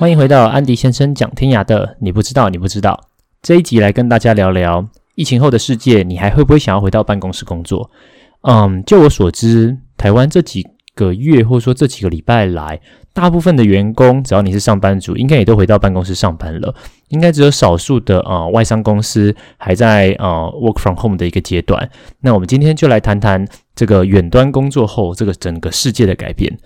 欢迎回到安迪先生讲天涯的，你不知道，你不知道。这一集来跟大家聊聊疫情后的世界，你还会不会想要回到办公室工作？嗯，就我所知，台湾这几个月或者说这几个礼拜来，大部分的员工，只要你是上班族，应该也都回到办公室上班了。应该只有少数的呃外商公司还在呃 work from home 的一个阶段。那我们今天就来谈谈这个远端工作后这个整个世界的改变。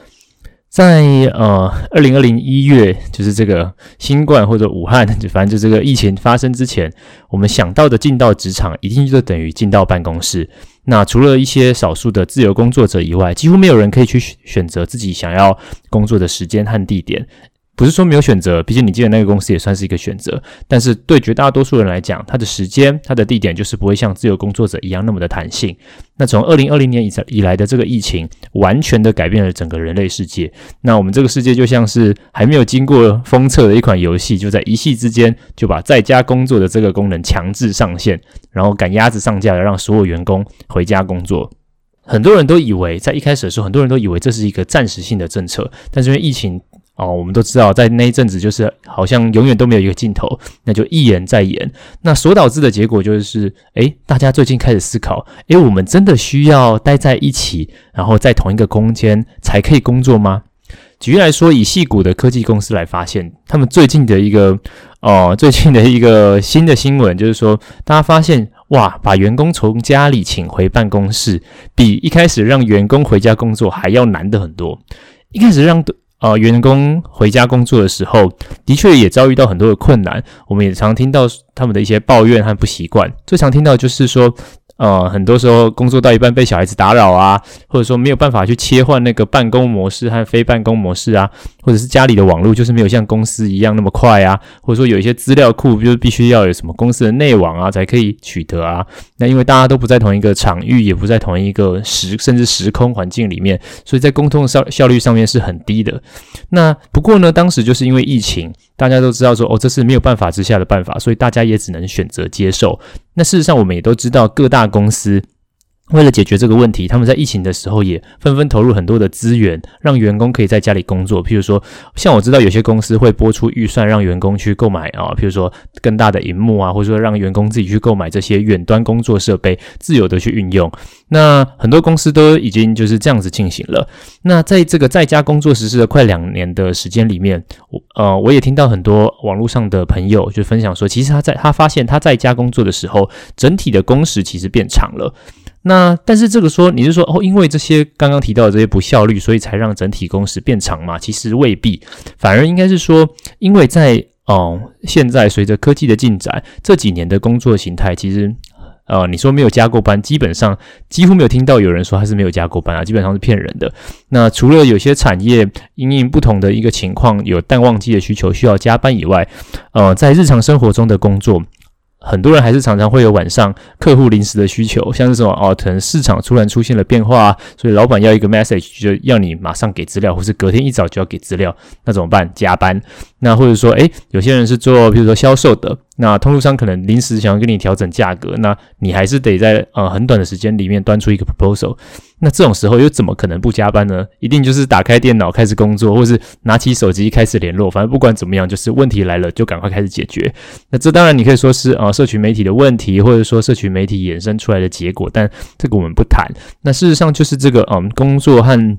在呃，二零二零一月，就是这个新冠或者武汉，就反正就这个疫情发生之前，我们想到的进到职场，一定就等于进到办公室。那除了一些少数的自由工作者以外，几乎没有人可以去选择自己想要工作的时间和地点。不是说没有选择，毕竟你进的那个公司也算是一个选择。但是对绝大多数人来讲，他的时间、他的地点就是不会像自由工作者一样那么的弹性。那从二零二零年以以来的这个疫情，完全的改变了整个人类世界。那我们这个世界就像是还没有经过封测的一款游戏，就在一夕之间就把在家工作的这个功能强制上线，然后赶鸭子上架的让所有员工回家工作。很多人都以为，在一开始的时候，很多人都以为这是一个暂时性的政策，但是因为疫情。哦，我们都知道，在那一阵子，就是好像永远都没有一个尽头，那就一延再延。那所导致的结果就是，诶，大家最近开始思考，诶，我们真的需要待在一起，然后在同一个空间才可以工作吗？举例来说，以戏谷的科技公司来发现，他们最近的一个，哦，最近的一个新的新闻，就是说，大家发现，哇，把员工从家里请回办公室，比一开始让员工回家工作还要难得很多。一开始让呃，员工回家工作的时候，的确也遭遇到很多的困难。我们也常听到他们的一些抱怨和不习惯。最常听到就是说，呃，很多时候工作到一半被小孩子打扰啊，或者说没有办法去切换那个办公模式和非办公模式啊，或者是家里的网络就是没有像公司一样那么快啊，或者说有一些资料库就是必须要有什么公司的内网啊才可以取得啊。那因为大家都不在同一个场域，也不在同一个时甚至时空环境里面，所以在沟通的效效率上面是很低的。那不过呢，当时就是因为疫情，大家都知道说哦，这是没有办法之下的办法，所以大家也只能选择接受。那事实上，我们也都知道各大公司。为了解决这个问题，他们在疫情的时候也纷纷投入很多的资源，让员工可以在家里工作。譬如说，像我知道有些公司会拨出预算让员工去购买啊，譬如说更大的荧幕啊，或者说让员工自己去购买这些远端工作设备，自由的去运用。那很多公司都已经就是这样子进行了。那在这个在家工作实施了快两年的时间里面，我呃我也听到很多网络上的朋友就分享说，其实他在他发现他在家工作的时候，整体的工时其实变长了。那但是这个说你是说哦，因为这些刚刚提到的这些不效率，所以才让整体工时变长嘛？其实未必，反而应该是说，因为在哦现在随着科技的进展，这几年的工作形态其实呃你说没有加过班，基本上几乎没有听到有人说他是没有加过班啊，基本上是骗人的。那除了有些产业因应不同的一个情况有淡旺季的需求需要加班以外，呃，在日常生活中的工作。很多人还是常常会有晚上客户临时的需求，像是什么哦，可能市场突然出现了变化，所以老板要一个 message，就要你马上给资料，或是隔天一早就要给资料，那怎么办？加班。那或者说，诶，有些人是做，比如说销售的。那通路商可能临时想要跟你调整价格，那你还是得在呃很短的时间里面端出一个 proposal。那这种时候又怎么可能不加班呢？一定就是打开电脑开始工作，或是拿起手机开始联络。反正不管怎么样，就是问题来了就赶快开始解决。那这当然你可以说是呃社群媒体的问题，或者说社群媒体衍生出来的结果，但这个我们不谈。那事实上就是这个嗯工作和。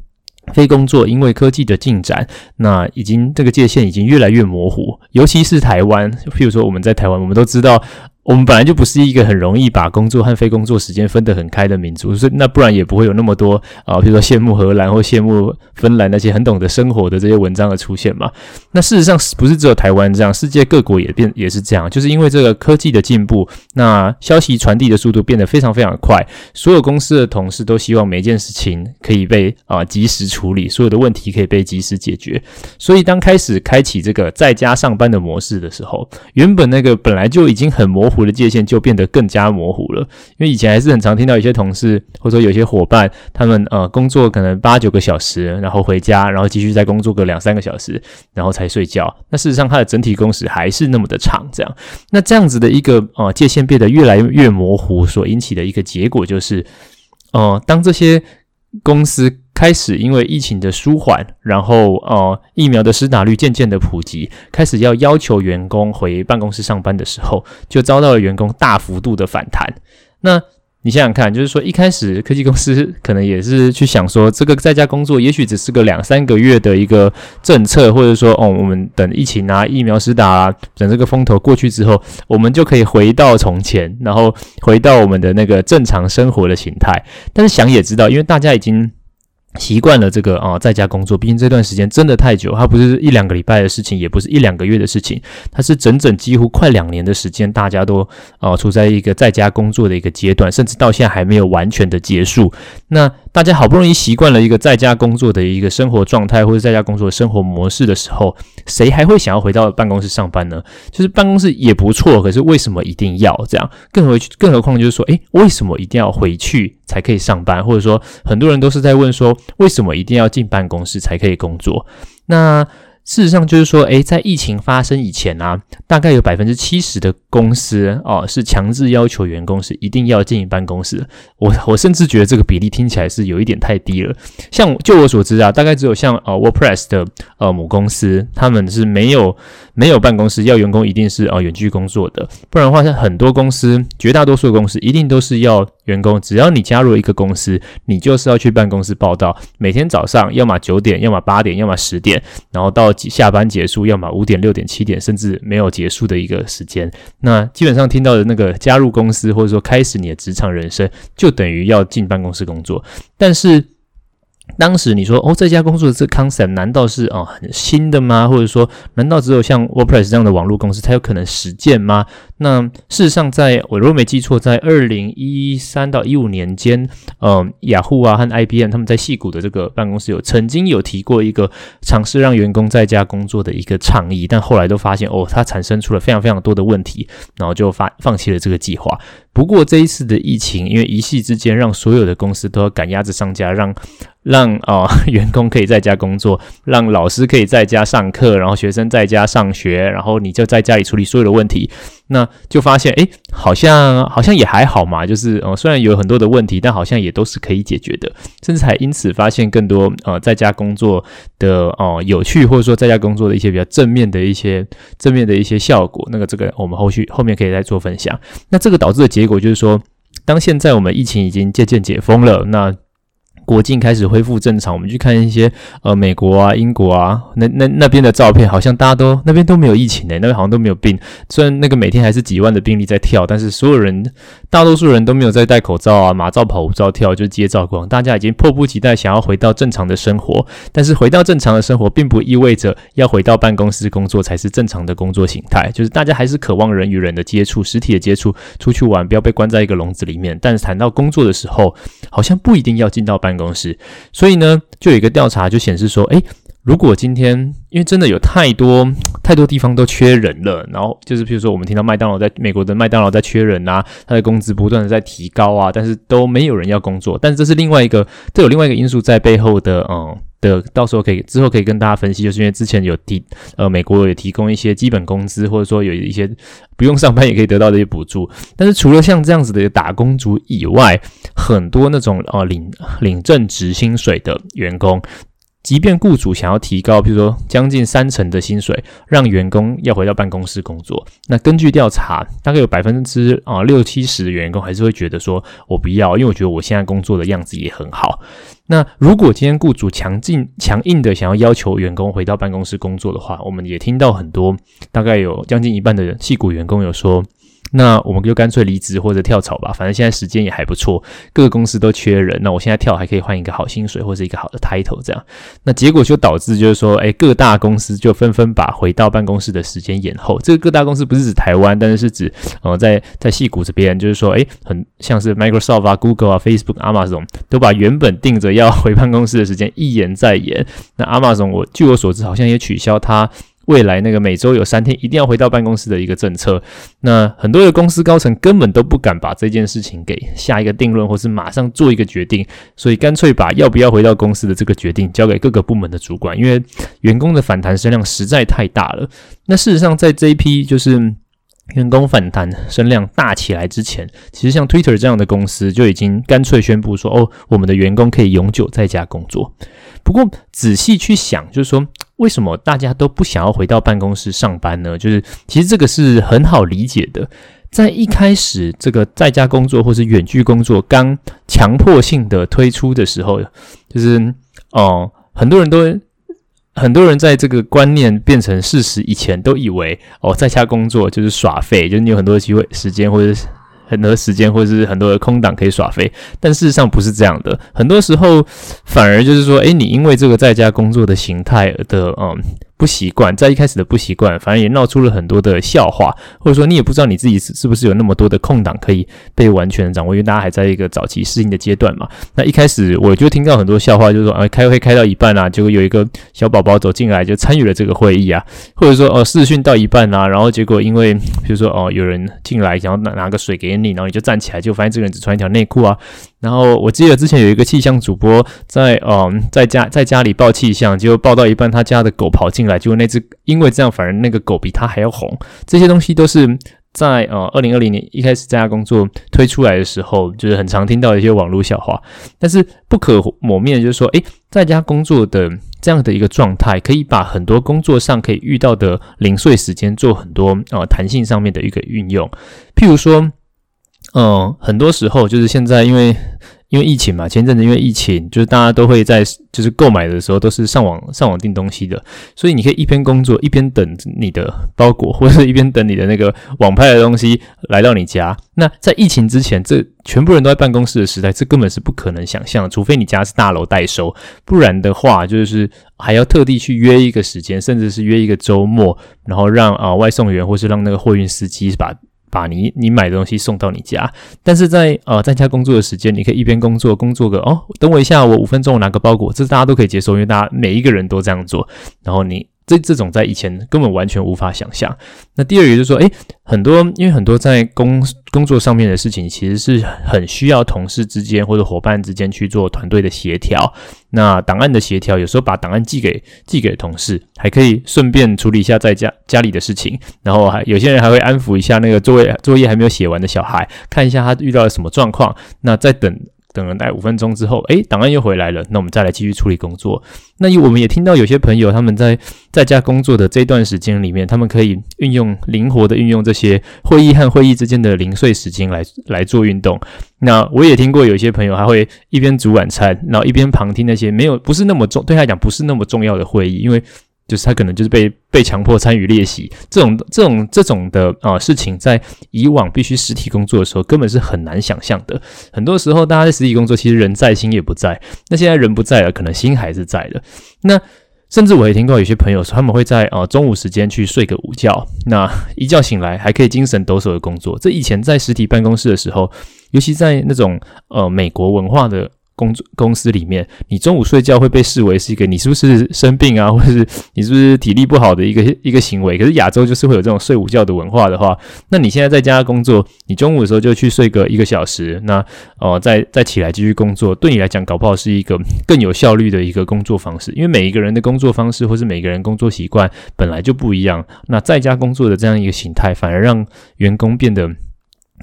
非工作，因为科技的进展，那已经这个界限已经越来越模糊，尤其是台湾，譬如说我们在台湾，我们都知道。我们本来就不是一个很容易把工作和非工作时间分得很开的民族，所以那不然也不会有那么多啊，比如说羡慕荷兰或羡慕芬兰那些很懂得生活的这些文章的出现嘛。那事实上不是只有台湾这样，世界各国也变也是这样，就是因为这个科技的进步，那消息传递的速度变得非常非常快，所有公司的同事都希望每件事情可以被啊及时处理，所有的问题可以被及时解决。所以当开始开启这个在家上班的模式的时候，原本那个本来就已经很模糊。糊的界限就变得更加模糊了，因为以前还是很常听到一些同事或者说有些伙伴，他们呃工作可能八九个小时，然后回家，然后继续再工作个两三个小时，然后才睡觉。那事实上，它的整体工时还是那么的长，这样。那这样子的一个呃界限变得越来越模糊，所引起的一个结果就是，呃，当这些公司开始因为疫情的舒缓，然后呃疫苗的施打率渐渐的普及，开始要要求员工回办公室上班的时候，就遭到了员工大幅度的反弹。那你想想看，就是说一开始科技公司可能也是去想说，这个在家工作也许只是个两三个月的一个政策，或者说哦，我们等疫情啊、疫苗施打啊，等这个风头过去之后，我们就可以回到从前，然后回到我们的那个正常生活的形态。但是想也知道，因为大家已经。习惯了这个啊、在家工作，毕竟这段时间真的太久，它不是一两个礼拜的事情，也不是一两个月的事情，它是整整几乎快两年的时间，大家都啊、处在一个在家工作的一个阶段，甚至到现在还没有完全的结束。那大家好不容易习惯了一个在家工作的一个生活状态，或者在家工作的生活模式的时候，谁还会想要回到办公室上班呢？就是办公室也不错，可是为什么一定要这样？更何更何况就是说，诶，为什么一定要回去才可以上班？或者说，很多人都是在问说，为什么一定要进办公室才可以工作？那。事实上，就是说，诶，在疫情发生以前啊，大概有百分之七十的公司哦，是强制要求员工是一定要进办公室。我我甚至觉得这个比例听起来是有一点太低了。像就我所知啊，大概只有像呃 WordPress 的呃母公司，他们是没有没有办公室，要员工一定是呃远距工作的。不然的话，像很多公司，绝大多数的公司一定都是要员工，只要你加入一个公司，你就是要去办公室报道，每天早上要么九点，要么八点，要么十点，然后到。下班结束，要么五点、六点、七点，甚至没有结束的一个时间。那基本上听到的那个加入公司，或者说开始你的职场人生，就等于要进办公室工作。但是。当时你说哦，在家工作的这 concept 难道是哦很新的吗？或者说，难道只有像 WordPress 这样的网络公司才有可能实践吗？那事实上在，我如果没记错，在二零一三到一五年间，嗯，雅虎啊和 IBM 他们在矽谷的这个办公室有曾经有提过一个尝试让员工在家工作的一个倡议，但后来都发现哦，它产生出了非常非常多的问题，然后就发放弃了这个计划。不过这一次的疫情，因为一夕之间让所有的公司都要赶鸭子上架，让让啊、员工可以在家工作，让老师可以在家上课，然后学生在家上学，然后你就在家里处理所有的问题，那就发现诶，好像好像也还好嘛，就是呃虽然有很多的问题，但好像也都是可以解决的，甚至还因此发现更多呃在家工作的哦、呃、有趣，或者说在家工作的一些比较正面的一些正面的一些效果。那个这个我们后续后面可以再做分享。那这个导致的结果就是说，当现在我们疫情已经渐渐解封了，那国境开始恢复正常，我们去看一些呃美国啊、英国啊，那那那边的照片，好像大家都那边都没有疫情诶，那边好像都没有病。虽然那个每天还是几万的病例在跳，但是所有人大多数人都没有在戴口罩啊，马照跑，舞照跳，就街照逛。大家已经迫不及待想要回到正常的生活，但是回到正常的生活，并不意味着要回到办公室工作才是正常的工作形态。就是大家还是渴望人与人的接触，实体的接触，出去玩，不要被关在一个笼子里面。但是谈到工作的时候，好像不一定要进到办公室，所以呢，就有一个调查就显示说，诶，如果今天因为真的有太多太多地方都缺人了，然后就是比如说我们听到麦当劳在美国的麦当劳在缺人啊，他的工资不断的在提高啊，但是都没有人要工作，但是这是另外一个，这有另外一个因素在背后的，嗯的，到时候可以之后可以跟大家分析，就是因为之前有提，呃，美国有提供一些基本工资，或者说有一些不用上班也可以得到的一些补助，但是除了像这样子的打工族以外，很多那种呃领领正职薪水的员工。即便雇主想要提高，比如说将近三成的薪水，让员工要回到办公室工作，那根据调查，大概有百分之啊六七十的员工还是会觉得说，我不要，因为我觉得我现在工作的样子也很好。那如果今天雇主强劲强硬的想要要求员工回到办公室工作的话，我们也听到很多，大概有将近一半的戏骨员工有说。那我们就干脆离职或者跳槽吧，反正现在时间也还不错，各个公司都缺人。那我现在跳还可以换一个好薪水或者一个好的 title，这样。那结果就导致就是说，哎，各大公司就纷纷把回到办公室的时间延后。这个各大公司不是指台湾，但是是指呃，在在戏谷这边，就是说，哎，很像是 Microsoft 啊、Google 啊、Facebook、Amazon 都把原本定着要回办公室的时间一延再延。那 Amazon 我据我所知，好像也取消它。未来那个每周有三天一定要回到办公室的一个政策，那很多的公司高层根本都不敢把这件事情给下一个定论，或是马上做一个决定，所以干脆把要不要回到公司的这个决定交给各个部门的主管，因为员工的反弹声量实在太大了。那事实上，在这一批就是员工反弹声量大起来之前，其实像 Twitter 这样的公司就已经干脆宣布说：“哦，我们的员工可以永久在家工作。”不过仔细去想，就是说，为什么大家都不想要回到办公室上班呢？就是其实这个是很好理解的。在一开始，这个在家工作或是远距工作刚强迫性的推出的时候，就是哦、很多人都。很多人在这个观念变成事实以前，都以为哦，在家工作就是耍废，就是你有很多机会、时间，或者很多时间，或者是很多的空档可以耍废。但事实上不是这样的，很多时候反而就是说，诶，你因为这个在家工作的形态的，嗯。不习惯，在一开始的不习惯，反而也闹出了很多的笑话，或者说你也不知道你自己是是不是有那么多的空档可以被完全掌握，因为大家还在一个早期适应的阶段嘛。那一开始我就听到很多笑话，就是说，啊，开会开到一半啊，结果有一个小宝宝走进来就参与了这个会议啊，或者说哦，视讯到一半啊，然后结果因为比如说哦，有人进来想要拿拿个水给你，然后你就站起来，就发现这个人只穿一条内裤啊。然后我记得之前有一个气象主播在嗯在家在家里报气象，结果报到一半，他家的狗跑进来，结果那只因为这样，反而那个狗比他还要红。这些东西都是在呃二零二零年一开始在家工作推出来的时候，就是很常听到一些网络笑话。但是不可磨灭的就是说，诶，在家工作的这样的一个状态，可以把很多工作上可以遇到的零碎时间做很多呃弹性上面的一个运用，譬如说。嗯，很多时候就是现在，因为因为疫情嘛，前阵子因为疫情，就是大家都会在就是购买的时候都是上网上网订东西的，所以你可以一边工作一边等你的包裹，或者是一边等你的那个网拍的东西来到你家。那在疫情之前，这全部人都在办公室的时代，这根本是不可能想象，除非你家是大楼代收，不然的话就是还要特地去约一个时间，甚至是约一个周末，然后让啊、外送员或是让那个货运司机把。把你你买的东西送到你家，但是在呃在家工作的时间，你可以一边工作工作个哦，等我一下，我五分钟我拿个包裹，这是大家都可以接受，因为大家每一个人都这样做，然后你。这这种在以前根本完全无法想象。那第二个就是说，诶，很多因为很多在工工作上面的事情，其实是很需要同事之间或者伙伴之间去做团队的协调。那档案的协调，有时候把档案寄给寄给同事，还可以顺便处理一下在家家里的事情。然后还有些人还会安抚一下那个作业作业还没有写完的小孩，看一下他遇到了什么状况。那再等。等了大概五分钟之后，诶，档案又回来了。那我们再来继续处理工作。那我们也听到有些朋友他们在在家工作的这段时间里面，他们可以运用灵活的运用这些会议和会议之间的零碎时间来来做运动。那我也听过有些朋友还会一边煮晚餐，然后一边旁听那些没有不是那么重对他来讲不是那么重要的会议，因为。就是他可能就是被被强迫参与练习这种这种这种的啊、事情，在以往必须实体工作的时候，根本是很难想象的。很多时候，大家在实体工作，其实人在心也不在。那现在人不在了，可能心还是在的。那甚至我也听过有些朋友说，他们会在啊、呃、中午时间去睡个午觉，那一觉醒来还可以精神抖擞的工作。这以前在实体办公室的时候，尤其在那种呃美国文化的。工作公司里面，你中午睡觉会被视为是一个你是不是生病啊，或者是你是不是体力不好的一个一个行为。可是亚洲就是会有这种睡午觉的文化的话，那你现在在家工作，你中午的时候就去睡个一个小时，那哦、再再起来继续工作，对你来讲搞不好是一个更有效率的一个工作方式。因为每一个人的工作方式或是每个人工作习惯本来就不一样，那在家工作的这样一个形态，反而让员工变得。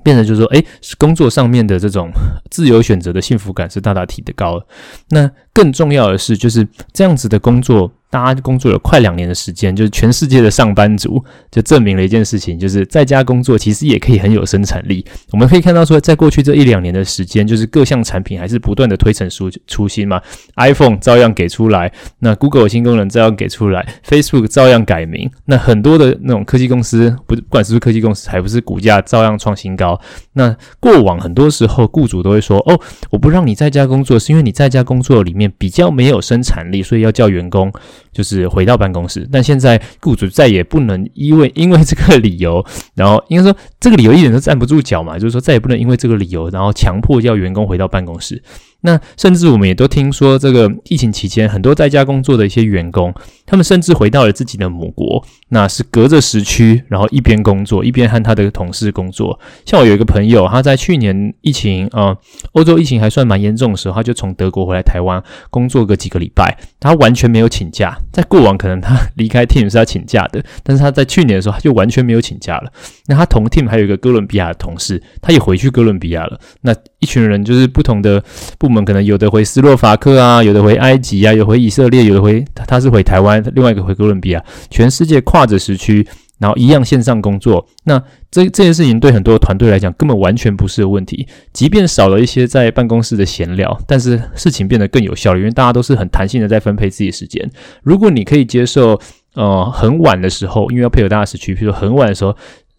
变得就是说，诶，工作上面的这种 自由选择的幸福感是大大提的高了。那更重要的是，就是这样子的工作。大家工作了快两年的时间，就是全世界的上班族，就证明了一件事情，就是在家工作其实也可以很有生产力。我们可以看到说，在过去这一两年的时间，就是各项产品还是不断的推陈出出新嘛。iPhone 照样给出来，那 Google 新功能照样给出来，Facebook 照样改名。那很多的那种科技公司，不不管是不是科技公司，还不是股价照样创新高。那过往很多时候，雇主都会说：“哦，我不让你在家工作，是因为你在家工作里面比较没有生产力，所以要叫员工。”就是回到办公室，但现在雇主再也不能因为因为这个理由，然后应该说这个理由一点都站不住脚嘛，就是说再也不能因为这个理由，然后强迫要员工回到办公室。那甚至我们也都听说，这个疫情期间，很多在家工作的一些员工，他们甚至回到了自己的母国，那是隔着时区，然后一边工作一边和他的同事工作。像我有一个朋友，他在去年疫情，呃，欧洲疫情还算蛮严重的时候，他就从德国回来台湾工作个几个礼拜，他完全没有请假。在过往可能他离开 team 是要请假的，但是他在去年的时候他就完全没有请假了。那他同 team 还有一个哥伦比亚的同事，他也回去哥伦比亚了。那一群人就是不同的部门，可能有的回斯洛伐克啊，有的回埃及啊，有回以色列，有的回他是回台湾，另外一个回哥伦比亚，全世界跨着时区，然后一样线上工作。那这这件事情对很多团队来讲，根本完全不是问题。即便少了一些在办公室的闲聊，但是事情变得更有效率，因为大家都是很弹性的在分配自己的时间。如果你可以接受，呃，很晚的时候，因为要配合大家时区，比如说很晚的时候。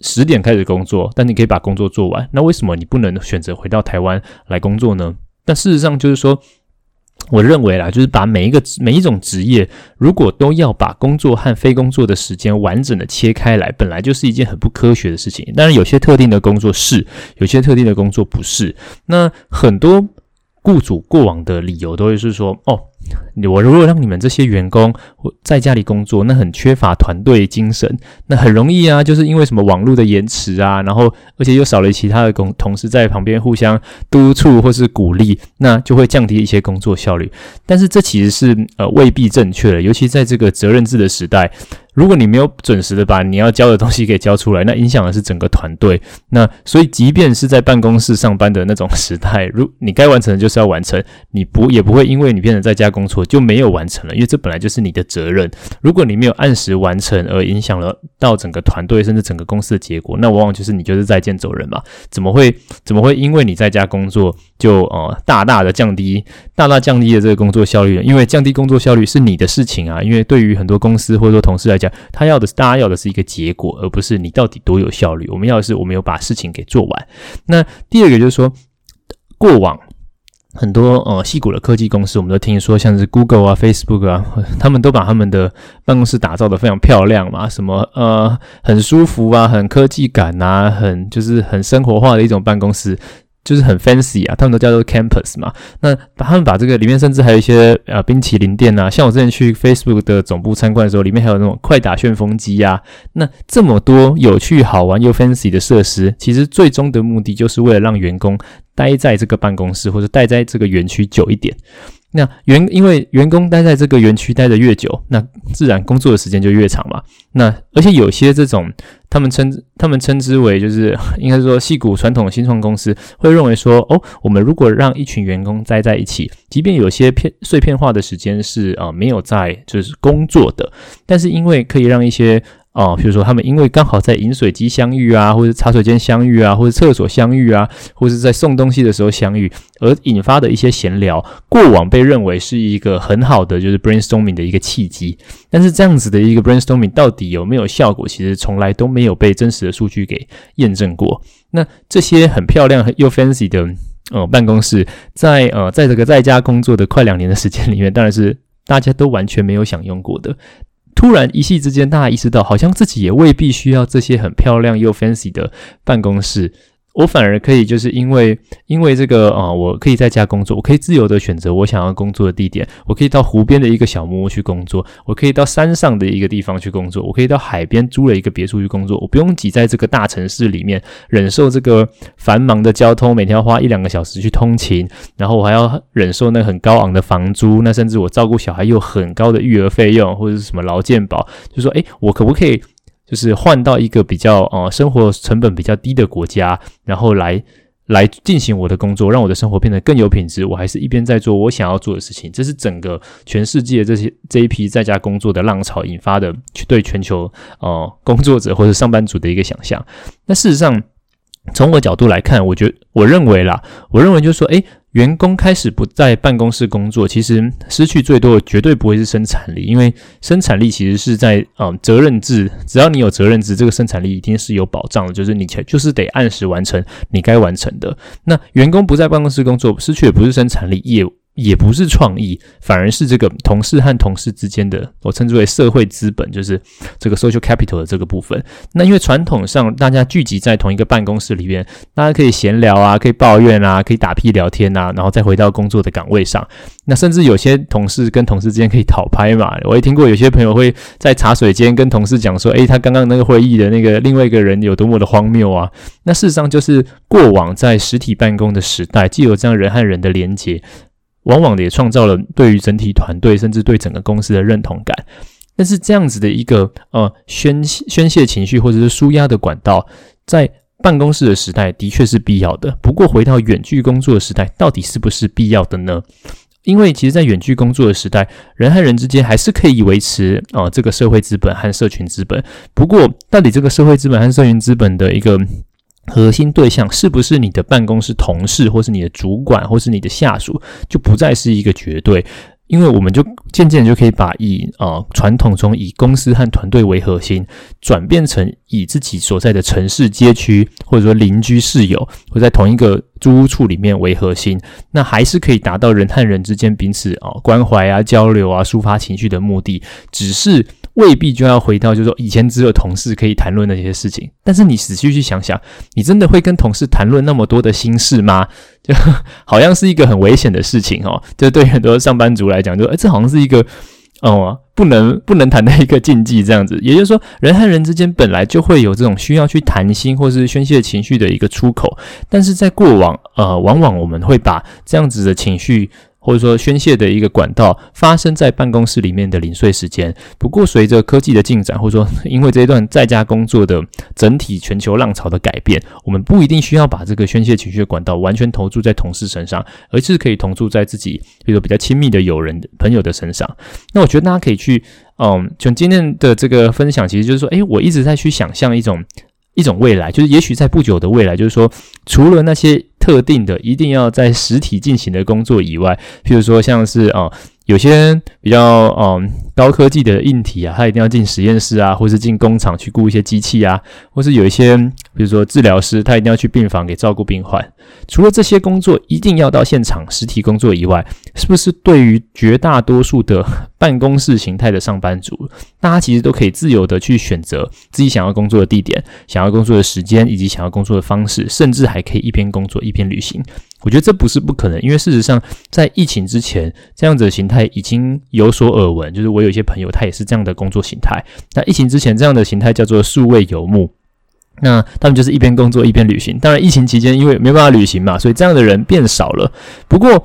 十点开始工作，但你可以把工作做完。那为什么你不能选择回到台湾来工作呢？但事实上就是说，我认为啦，就是把每一个每一种职业，如果都要把工作和非工作的时间完整的切开来，本来就是一件很不科学的事情。当然，有些特定的工作是，有些特定的工作不是。那很多雇主过往的理由都会是说，哦。我如果让你们这些员工在家里工作，那很缺乏团队精神，那很容易啊，就是因为什么网络的延迟啊，然后而且又少了其他的工同事在旁边互相督促或是鼓励，那就会降低一些工作效率。但是这其实是呃未必正确的，尤其在这个责任制的时代。如果你没有准时的把你要交的东西给交出来，那影响的是整个团队。那 所以，即便是在办公室上班的那种时代，如你该完成的就是要完成，你不也不会因为你变成在家工作就没有完成了，因为这本来就是你的责任。如果你没有按时完成，而影响了到整个团队甚至整个公司的结果，那往往就是你就是再见走人嘛？怎么会怎么会因为你在家工作就呃大大的降低大大降低了这个工作效率呢？因为降低工作效率是你的事情啊，因为对于很多公司或者说同事来讲他要的是，大家要的是一个结果，而不是你到底多有效率。我们要的是，我们有把事情给做完。那第二个就是说，过往很多呃，细谷的科技公司，我们都听说，像是 Google 啊、Facebook 啊，他们都把他们的办公室打造得非常漂亮嘛，什么呃，很舒服啊，很科技感啊，很就是很生活化的一种办公室。就是很 fancy 啊，他们都叫做 campus 嘛。那把他们把这个里面甚至还有一些呃冰淇淋店啊，像我之前去 Facebook 的总部参观的时候，里面还有那种快打旋风机啊。那这么多有趣好玩又 fancy 的设施，其实最终的目的就是为了让员工待在这个办公室或者待在这个园区久一点。那员因为员工待在这个园区待得越久，那自然工作的时间就越长嘛。那而且有些这种他们称他们称之为就是 应该说戏骨传统新创公司会认为说哦，我们如果让一群员工待在一起，即便有些片碎片化的时间是啊、没有在就是工作的，但是因为可以让一些。哦，比如说他们因为刚好在饮水机相遇啊，或者茶水间相遇啊，或者厕所相遇啊，或者在送东西的时候相遇，而引发的一些闲聊，过往被认为是一个很好的就是 brainstorming 的一个契机。但是这样子的一个 brainstorming 到底有没有效果，其实从来都没有被真实的数据给验证过。那这些很漂亮又 fancy 的呃办公室，在呃在这个在家工作的快两年的时间里面，当然是大家都完全没有享用过的。突然一夕之间，大家意识到，好像自己也未必需要这些很漂亮又 fancy 的办公室。我反而可以，就是因为因为这个啊、我可以在家工作，我可以自由的选择我想要工作的地点，我可以到湖边的一个小木屋去工作，我可以到山上的一个地方去工作，我可以到海边租了一个别墅去工作，我不用挤在这个大城市里面，忍受这个繁忙的交通，每天要花一两个小时去通勤，然后我还要忍受那很高昂的房租，那甚至我照顾小孩又很高的育儿费用或者是什么劳健保，就说诶，我可不可以？就是换到一个比较呃生活成本比较低的国家，然后来来进行我的工作，让我的生活变得更有品质。我还是一边在做我想要做的事情。这是整个全世界这些这一批在家工作的浪潮引发的，去对全球呃工作者或者上班族的一个想象。那事实上，从我角度来看，我觉我认为啦，我认为就是说，诶。员工开始不在办公室工作，其实失去最多的绝对不会是生产力，因为生产力其实是在嗯、责任制，只要你有责任制，这个生产力一定是有保障的，就是你就是得按时完成你该完成的。那员工不在办公室工作，失去的不是生产力，业务也不是创意，反而是这个同事和同事之间的，我称之为社会资本，就是这个 social capital 的这个部分。那因为传统上大家聚集在同一个办公室里面，大家可以闲聊啊，可以抱怨啊，可以打屁聊天啊，然后再回到工作的岗位上。那甚至有些同事跟同事之间可以讨拍嘛。我也听过有些朋友会在茶水间跟同事讲说，诶，他刚刚那个会议的那个另外一个人有多么的荒谬啊。那事实上就是过往在实体办公的时代，既有这样人和人的连结。往往也创造了对于整体团队甚至对整个公司的认同感，但是这样子的一个呃宣宣泄情绪或者是舒压的管道，在办公室的时代的确是必要的。不过回到远距工作的时代，到底是不是必要的呢？因为其实，在远距工作的时代，人和人之间还是可以维持啊、呃、这个社会资本和社群资本。不过，到底这个社会资本和社群资本的一个核心对象是不是你的办公室同事，或是你的主管，或是你的下属，就不再是一个绝对，因为我们就渐渐就可以把以呃传统中以公司和团队为核心，转变成以自己所在的城市、街区，或者说邻居、室友，或在同一个租屋处里面为核心，那还是可以达到人和人之间彼此啊、关怀啊、交流啊、抒发情绪的目的，只是。未必就要回到，就是说以前只有同事可以谈论那些事情。但是你仔细去想想，你真的会跟同事谈论那么多的心事吗？就好像是一个很危险的事情哦。就对很多上班族来讲，就哎，这好像是一个哦，不能不能谈的一个禁忌这样子。也就是说，人和人之间本来就会有这种需要去谈心或是宣泄情绪的一个出口，但是在过往，呃，往往我们会把这样子的情绪。或者说宣泄的一个管道发生在办公室里面的零碎时间。不过，随着科技的进展，或者说 因为这一段在家工作的整体全球浪潮的改变，我们不一定需要把这个宣泄情绪的管道完全投注在同事身上，而是可以投注在自己，比如说比较亲密的友人、朋友的身上。那我觉得大家可以去，嗯，从今天的这个分享，其实就是说，诶，我一直在去想象一种一种未来，就是也许在不久的未来，就是说，除了那些。特定的一定要在实体进行的工作以外，譬如说像是啊、有些比较嗯、高科技的硬体啊，它一定要进实验室啊，或是进工厂去雇一些机器啊，或是有一些比如说治疗师，他一定要去病房给照顾病患。除了这些工作一定要到现场实体工作以外，是不是对于绝大多数的办公室形态的上班族，大家其实都可以自由的去选择自己想要工作的地点、想要工作的时间以及想要工作的方式，甚至还可以一边工作一边旅行。我觉得这不是不可能，因为事实上在疫情之前，这样子的形态已经有所耳闻。就是我有一些朋友，他也是这样的工作形态。那疫情之前这样的形态叫做数位游牧。那他们就是一边工作一边旅行。当然，疫情期间因为没办法旅行嘛，所以这样的人变少了。不过，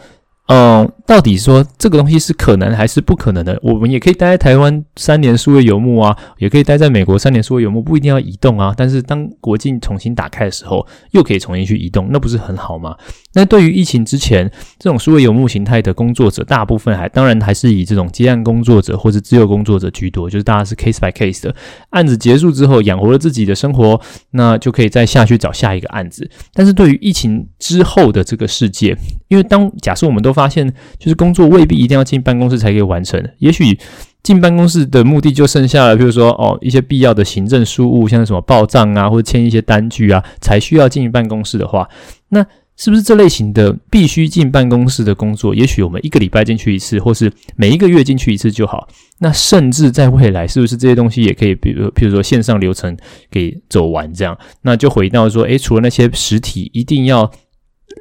嗯，到底说这个东西是可能还是不可能的？我们也可以待在台湾三年数位游牧啊，也可以待在美国三年数位游牧，不一定要移动啊。但是当国境重新打开的时候，又可以重新去移动，那不是很好吗？那对于疫情之前这种数位游牧形态的工作者，大部分还当然还是以这种接案工作者或者自由工作者居多，就是大家是 case by case 的，案子结束之后养活了自己的生活，那就可以再下去找下一个案子。但是对于疫情之后的这个世界，因为当假设我们都发现，就是工作未必一定要进办公室才可以完成。也许进办公室的目的就剩下了，比如说哦，一些必要的行政事务，像什么报账啊，或者签一些单据啊，才需要进办公室的话，那是不是这类型的必须进办公室的工作，也许我们一个礼拜进去一次，或是每一个月进去一次就好？那甚至在未来，是不是这些东西也可以，比如比如说线上流程给走完这样？那就回到说，诶，除了那些实体一定要。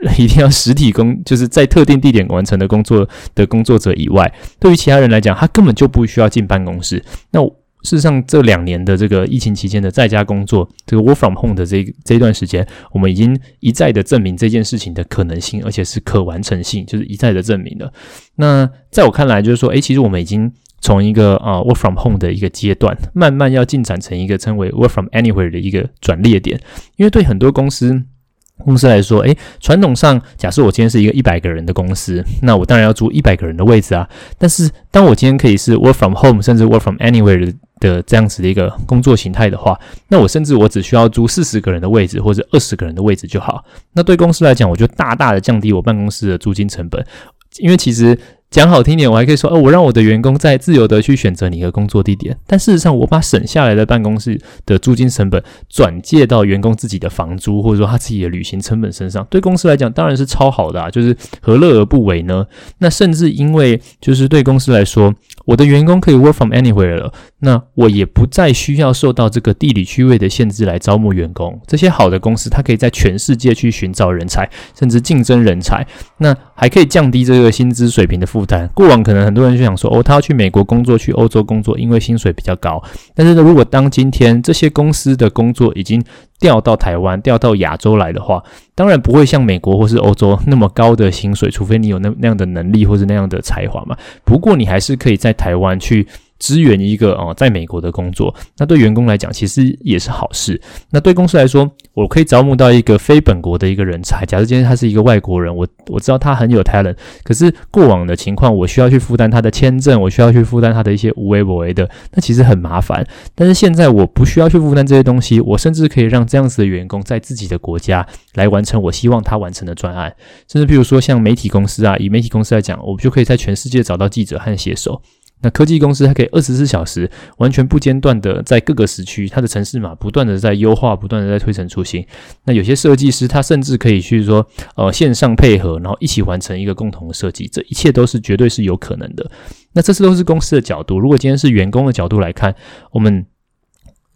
一定要实体工，就是在特定地点完成的工作的工作者以外，对于其他人来讲，他根本就不需要进办公室。那事实上，这两年的这个疫情期间的在家工作，这个 work from home 的这这一段时间，我们已经一再的证明这件事情的可能性，而且是可完成性，就是一再的证明了。那在我看来，就是说，诶，其实我们已经从一个啊、work from home 的一个阶段，慢慢要进展成一个称为 work from anywhere 的一个转捩点，因为对很多公司。公司来说，诶，传统上，假设我今天是一个一百个人的公司，那我当然要租一百个人的位置啊。但是，当我今天可以是 work from home，甚至 work from anywhere 的这样子的一个工作形态的话，那我甚至我只需要租四十个人的位置或者二十个人的位置就好。那对公司来讲，我就大大的降低我办公室的租金成本，因为其实讲好听点，我还可以说，哦，我让我的员工在自由的去选择你的工作地点。但事实上，我把省下来的办公室的租金成本转借到员工自己的房租，或者说他自己的旅行成本身上，对公司来讲当然是超好的啊，就是何乐而不为呢？那甚至因为就是对公司来说，我的员工可以 work from anywhere 了，那我也不再需要受到这个地理区位的限制来招募员工。这些好的公司，它可以在全世界去寻找人才，甚至竞争人才。那还可以降低这个薪资水平的负担。过往可能很多人就想说，哦，他要去美国工作，去欧洲工作，因为薪水比较高。但是呢，如果当今天这些公司的工作已经调到台湾、调到亚洲来的话，当然不会像美国或是欧洲那么高的薪水，除非你有那那样的能力或是那样的才华嘛。不过你还是可以在台湾去。支援一个哦，在美国的工作，那对员工来讲其实也是好事。那对公司来说，我可以招募到一个非本国的一个人才。假设今天他是一个外国人，我我知道他很有 talent，可是过往的情况，我需要去负担他的签证，我需要去负担他的一些无为不为的，那其实很麻烦。但是现在我不需要去负担这些东西，我甚至可以让这样子的员工在自己的国家来完成我希望他完成的专案。甚至比如说像媒体公司啊，以媒体公司来讲，我们就可以在全世界找到记者和写手。那科技公司它可以二十四小时完全不间断的在各个时区，它的城市码不断的在优化，不断的在推陈出新。那有些设计师他甚至可以去说，呃，线上配合，然后一起完成一个共同的设计，这一切都是绝对是有可能的。那这次都是公司的角度，如果今天是员工的角度来看，我们。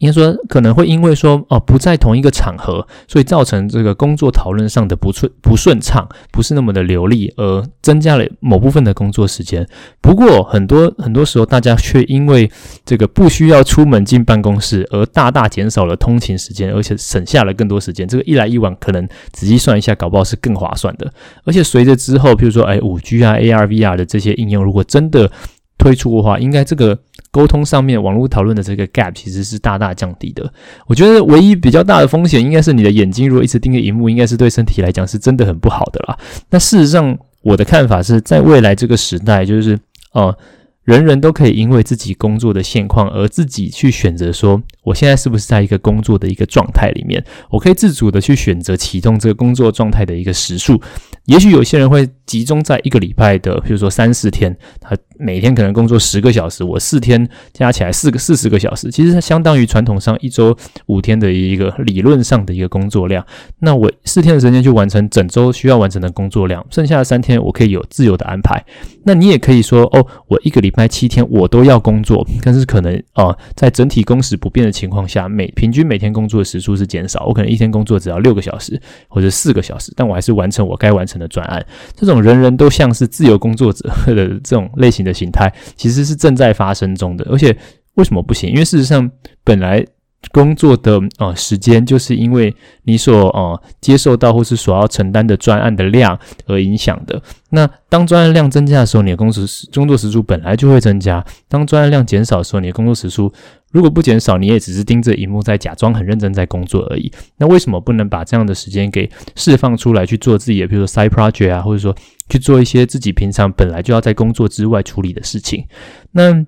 应该说可能会因为说哦不在同一个场合，所以造成这个工作讨论上的不顺不顺畅，不是那么的流利，而增加了某部分的工作时间。不过很多很多时候，大家却因为这个不需要出门进办公室，而大大减少了通勤时间，而且省下了更多时间。这个一来一往，可能仔细算一下，搞不好是更划算的。而且随着之后，譬如说哎五 G 啊、AR、VR 的这些应用，如果真的推出的话，应该这个。沟通上面，网络讨论的这个 gap 其实是大大降低的。我觉得唯一比较大的风险，应该是你的眼睛如果一直盯着荧幕，应该是对身体来讲是真的很不好的啦。那事实上，我的看法是在未来这个时代，就是呃。人人都可以因为自己工作的现况而自己去选择说，我现在是不是在一个工作的一个状态里面，我可以自主的去选择启动这个工作状态的一个时数。也许有些人会集中在一个礼拜的，比如说三四天，他每天可能工作十个小时，我四天加起来四个四十个小时，其实相当于传统上一周五天的一个理论上的一个工作量。那我四天的时间去完成整周需要完成的工作量，剩下的三天我可以有自由的安排。那你也可以说，哦，我一个礼拜七天我都要工作，但是可能啊、在整体工时不变的情况下，每平均每天工作的时数是减少，我可能一天工作只要六个小时或者四个小时，但我还是完成我该完成的专案。这种人人都像是自由工作者 的这种类型的形态，其实是正在发生中的。而且为什么不行？因为事实上本来。工作的呃时间，就是因为你所呃接受到或是所要承担的专案的量而影响的。那当专案量增加的时候，你的工时工作时数本来就会增加；当专案量减少的时候，你的工作时数如果不减少，你也只是盯着荧幕在假装很认真在工作而已。那为什么不能把这样的时间给释放出来去做自己的，比如说 side project 啊，或者说去做一些自己平常本来就要在工作之外处理的事情？那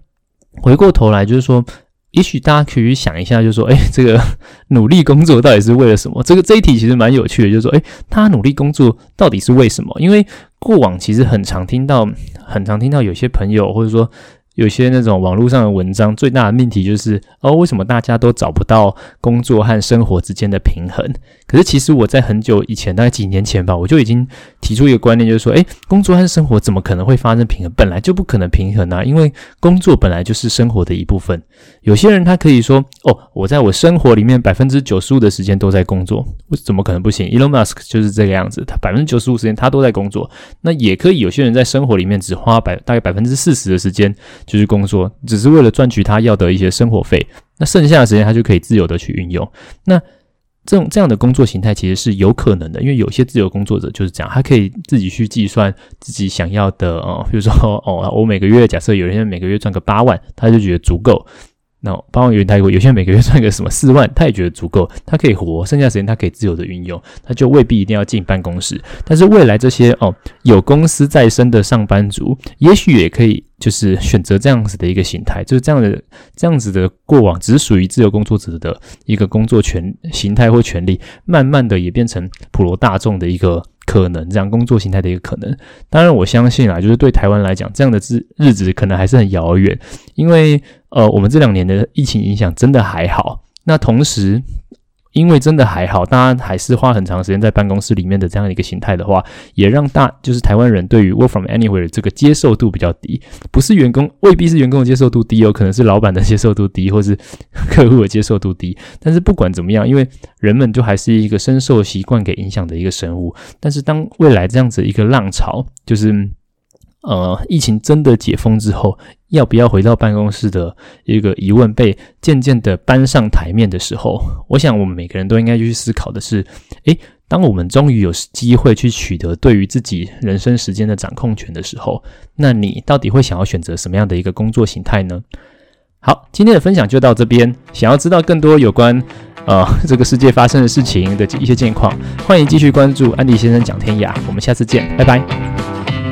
回过头来就是说。也许大家可以想一下，就是说，哎，这个 努力工作到底是为了什么？这个这一题其实蛮有趣的，就是说，哎，他努力工作到底是为什么？因为过往其实很常听到，很常听到有些朋友或者说。有些那种网络上的文章，最大的命题就是哦，为什么大家都找不到工作和生活之间的平衡？可是其实我在很久以前，大概几年前吧，我就已经提出一个观念，就是说，诶，工作和生活怎么可能会发生平衡？本来就不可能平衡啊，因为工作本来就是生活的一部分。有些人他可以说，哦，我在我生活里面百分之九十五的时间都在工作，我怎么可能不行？Elon Musk 就是这个样子，他百分之九十五时间他都在工作。那也可以，有些人在生活里面只花百大概百分之四十的时间。就是工作，只是为了赚取他要的一些生活费。那剩下的时间，他就可以自由的去运用。那这种这样的工作形态其实是有可能的，因为有些自由工作者就是这样，他可以自己去计算自己想要的哦，比如说哦，我每个月假设有人每个月赚个八万，他就觉得足够。那八万元他有，有些人每个月赚个什么四万，他也觉得足够，他可以活，剩下时间他可以自由的运用，他就未必一定要进办公室。但是未来这些哦，有公司在身的上班族，也许也可以。就是选择这样子的一个形态，就是这样的这样子的过往，只属于自由工作者的一个工作权形态或权利，慢慢的也变成普罗大众的一个可能，这样工作形态的一个可能。当然，我相信啊，就是对台湾来讲，这样的日日子可能还是很遥远，因为呃，我们这两年的疫情影响真的还好。那同时，因为真的还好，大家还是花很长时间在办公室里面的这样一个形态的话，也让大就是台湾人对于 work from anywhere 这个接受度比较低。不是员工，未必是员工的接受度低，有可能是老板的接受度低，或是客户的接受度低。但是不管怎么样，因为人们就还是一个深受习惯给影响的一个生物。但是当未来这样子一个浪潮，就是。呃，疫情真的解封之后，要不要回到办公室的一个疑问被渐渐的搬上台面的时候，我想我们每个人都应该去思考的是：诶，当我们终于有机会去取得对于自己人生时间的掌控权的时候，那你到底会想要选择什么样的一个工作形态呢？好，今天的分享就到这边。想要知道更多有关呃这个世界发生的事情的一些近况，欢迎继续关注安迪先生讲天涯。我们下次见，拜拜。